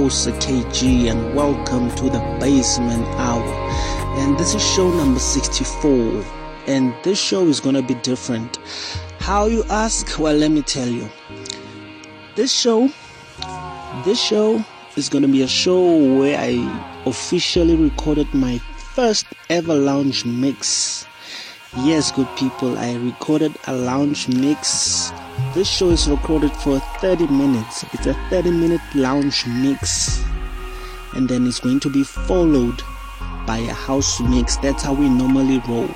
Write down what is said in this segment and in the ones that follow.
Host, KG, and welcome to the Basement Hour. And this is show number 64. And this show is gonna be different. How you ask? Well, let me tell you. This show, this show is gonna be a show where I officially recorded my first ever lounge mix. Yes, good people, I recorded a lounge mix. This show is recorded for 30 minutes. It's a 30 minute lounge mix. And then it's going to be followed by a house mix. That's how we normally roll.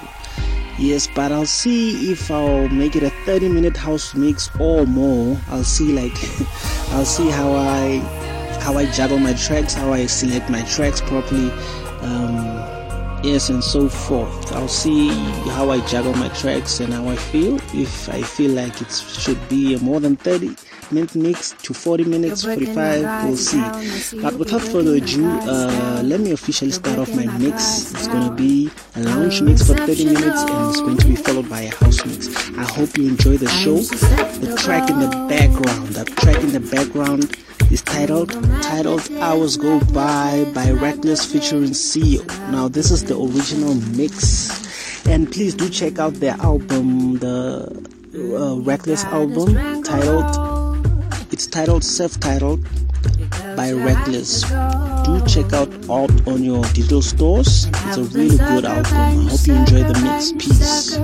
Yes, but I'll see if I'll make it a 30 minute house mix or more. I'll see like I'll see how I how I juggle my tracks, how I select my tracks properly. Um, yes and so forth. I'll see how i juggle my tracks and how i feel. If i feel like it should be a more than 30 minute mix to 40 minutes 45 we'll see. but without further ado uh, let me officially start off my mix. it's gonna be a lounge mix for 30 minutes and it's going to be followed by a house mix. I hope you enjoy the show. the track in the background the track in the background is titled titled Hours Go By by Reckless featuring CEO. Now this is the original mix. And please do check out their album, the uh, Reckless album titled it's titled self-titled by Reckless. Do check out out on your digital stores. It's a really good album. I hope you enjoy the mix. Peace.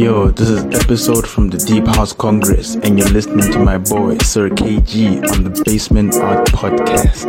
Yo, this is episode from the Deep House Congress, and you're listening to my boy Sir KG on the Basement Hour Podcast.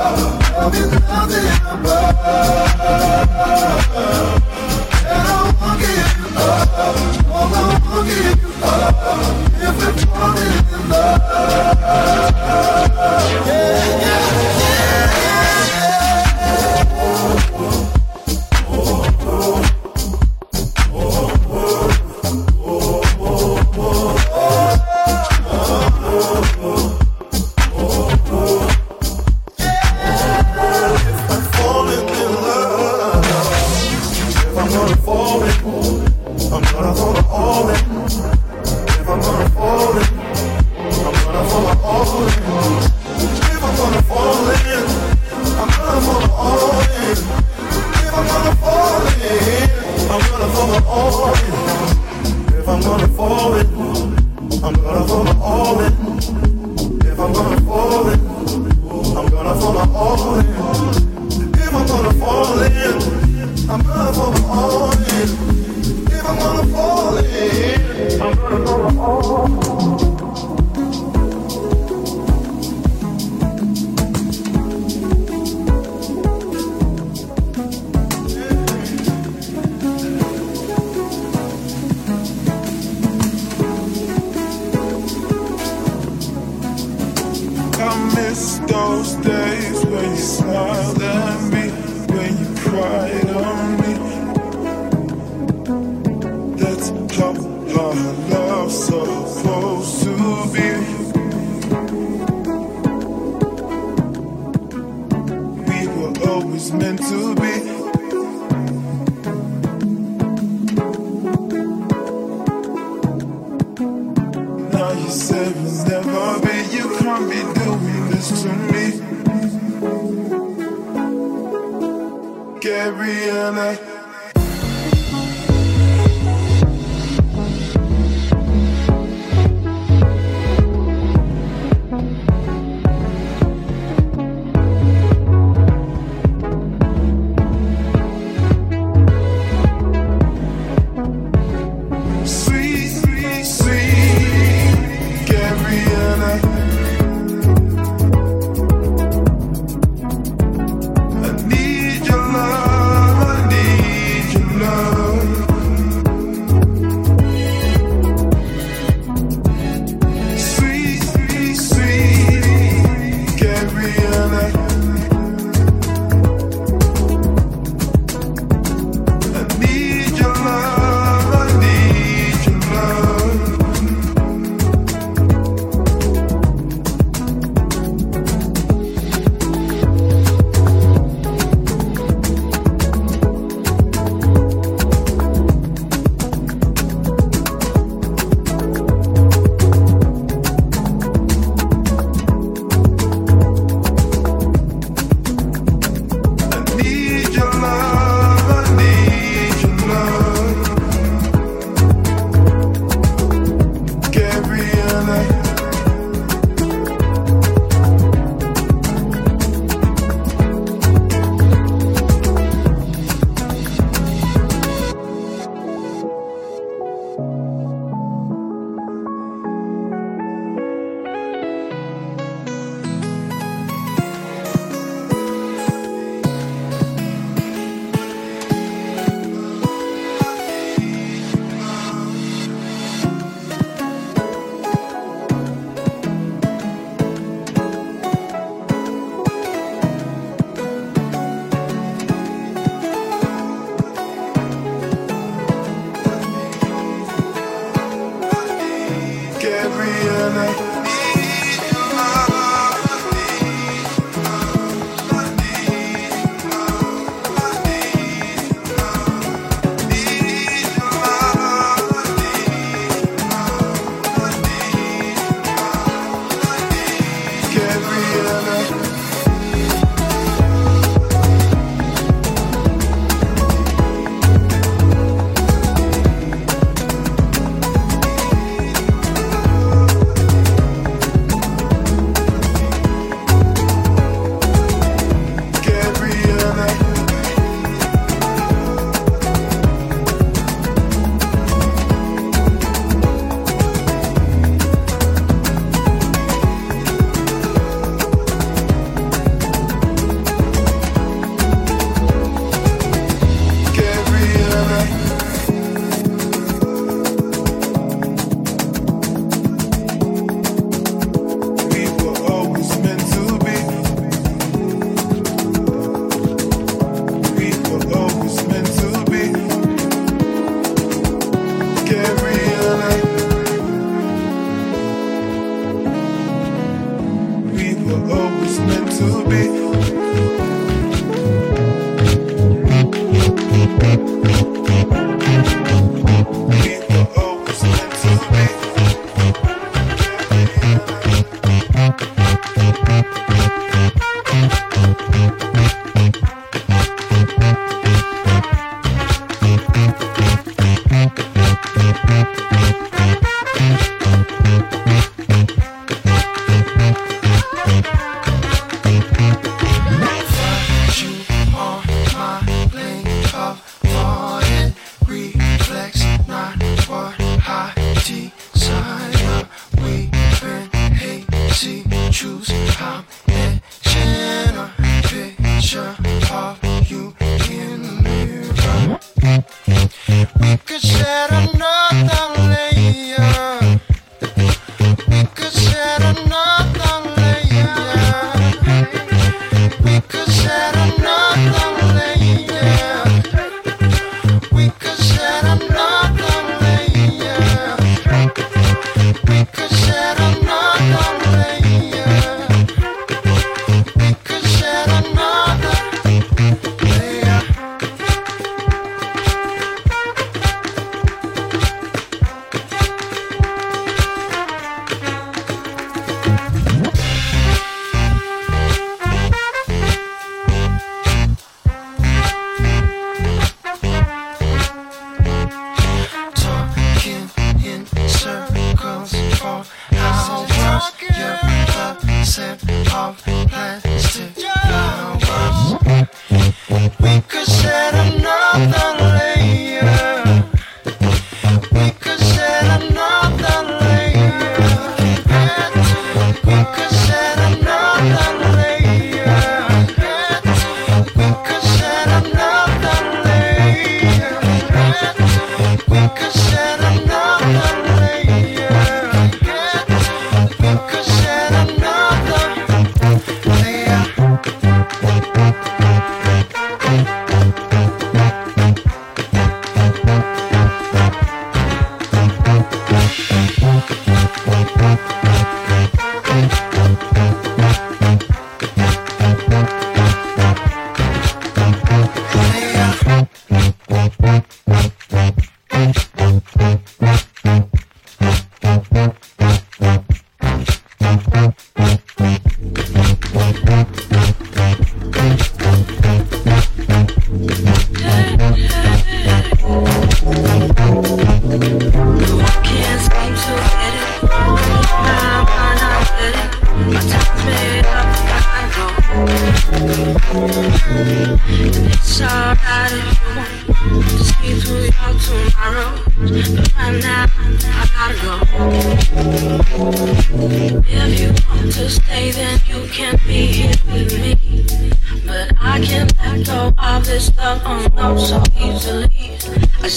I'm in love and I'm And I won't give up. Oh, I won't give up.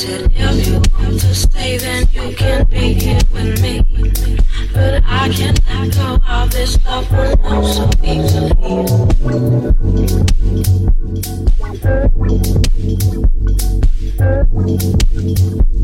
said if you want to stay, then you can be here with me. But I can't let go of this love so easily. Thank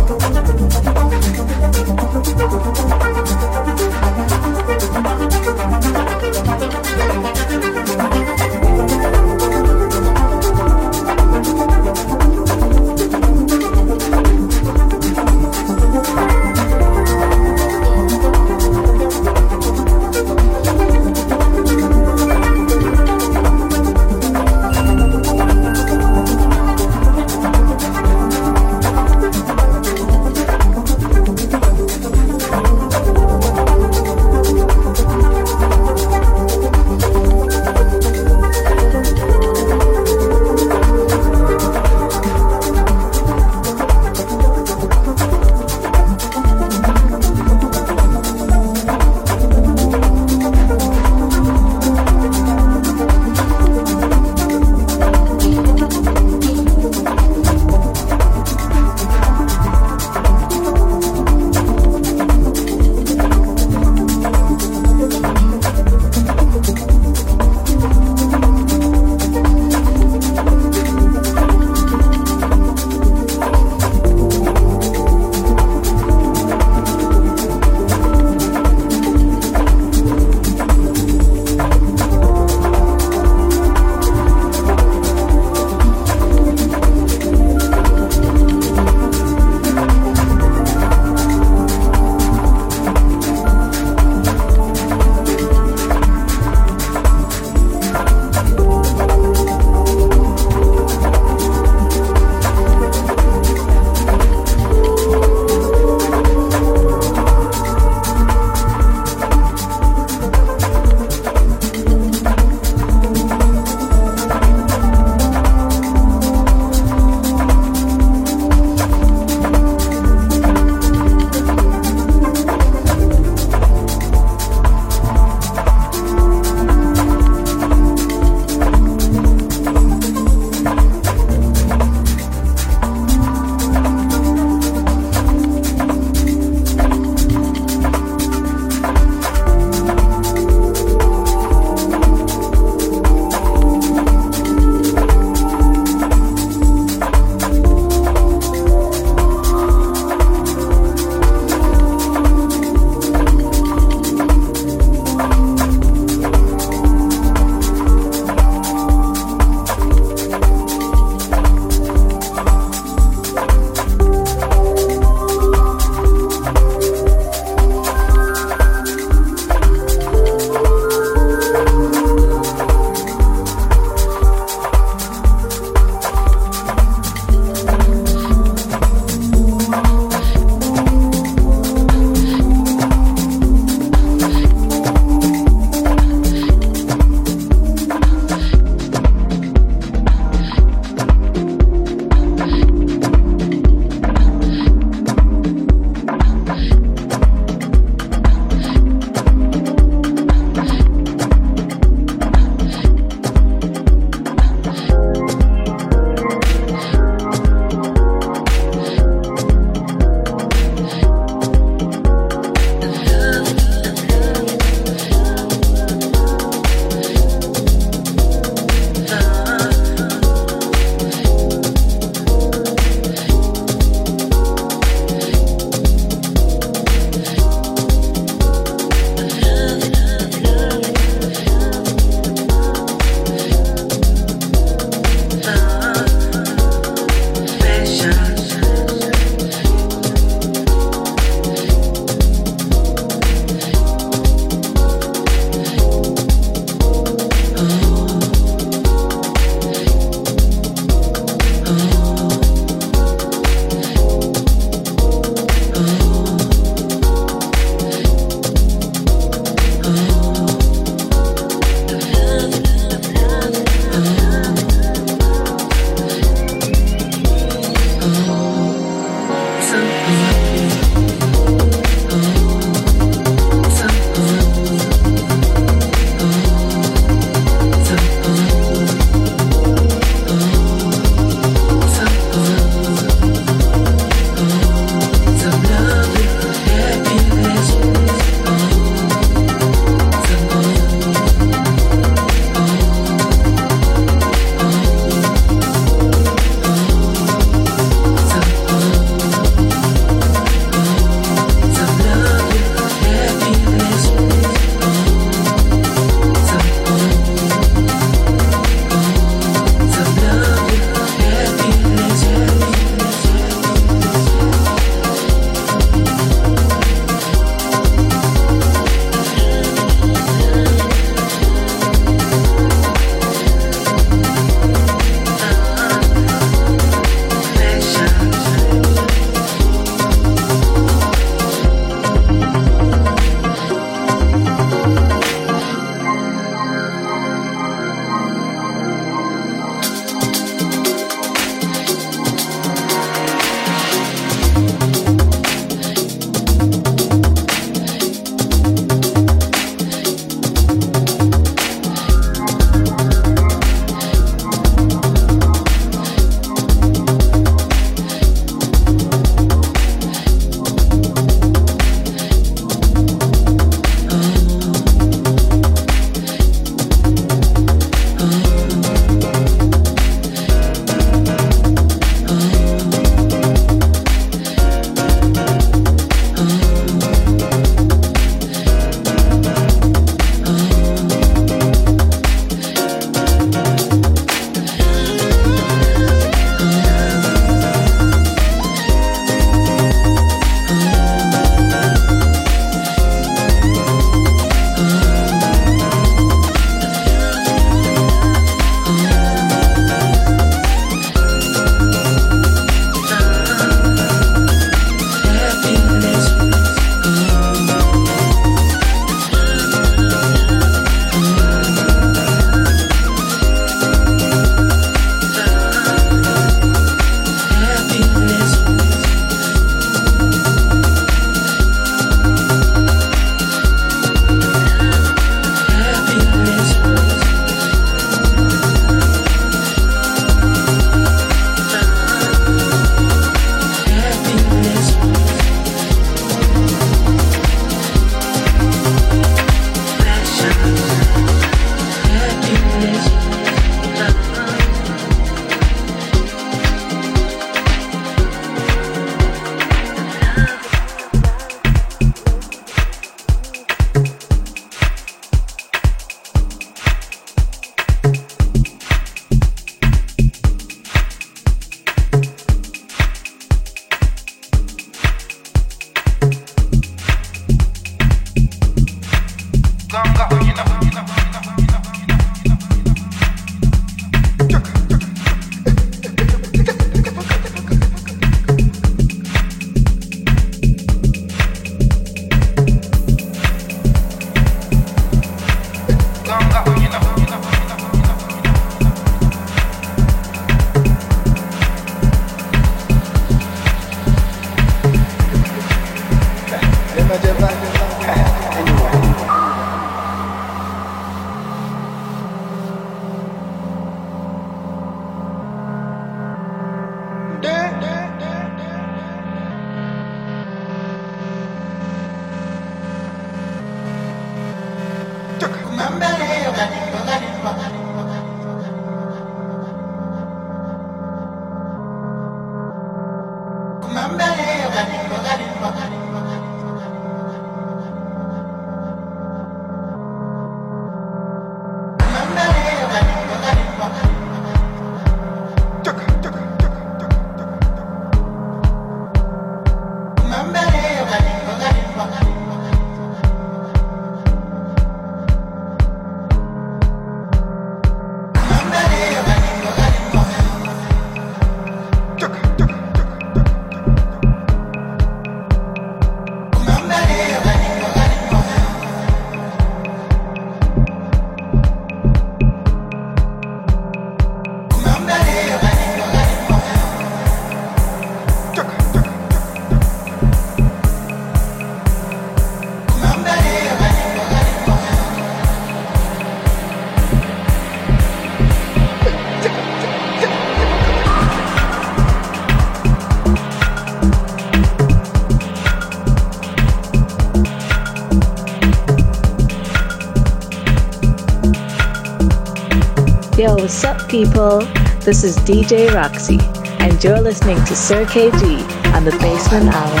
What's up, people? This is DJ Roxy, and you're listening to Sir KG on the Basement Hour.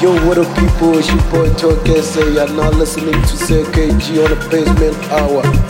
Yo, what up, people? It's your boy Talk SA. You're now listening to Sir KG on the Basement Hour.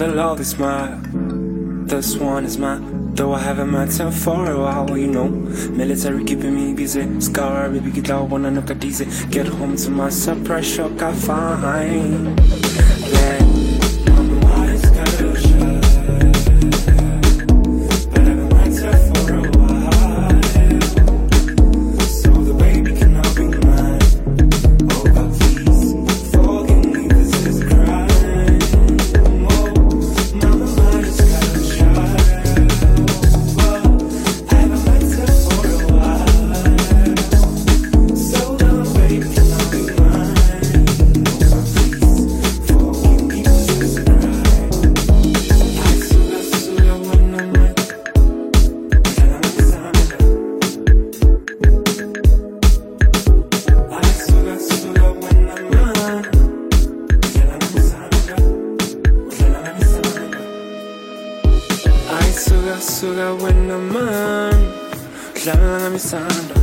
the love is mine. This one is mine. Though I haven't myself for a while, you know. Military keeping me busy. Scar, baby, get out, one another easy. Get home to my suppress shock, I find. sound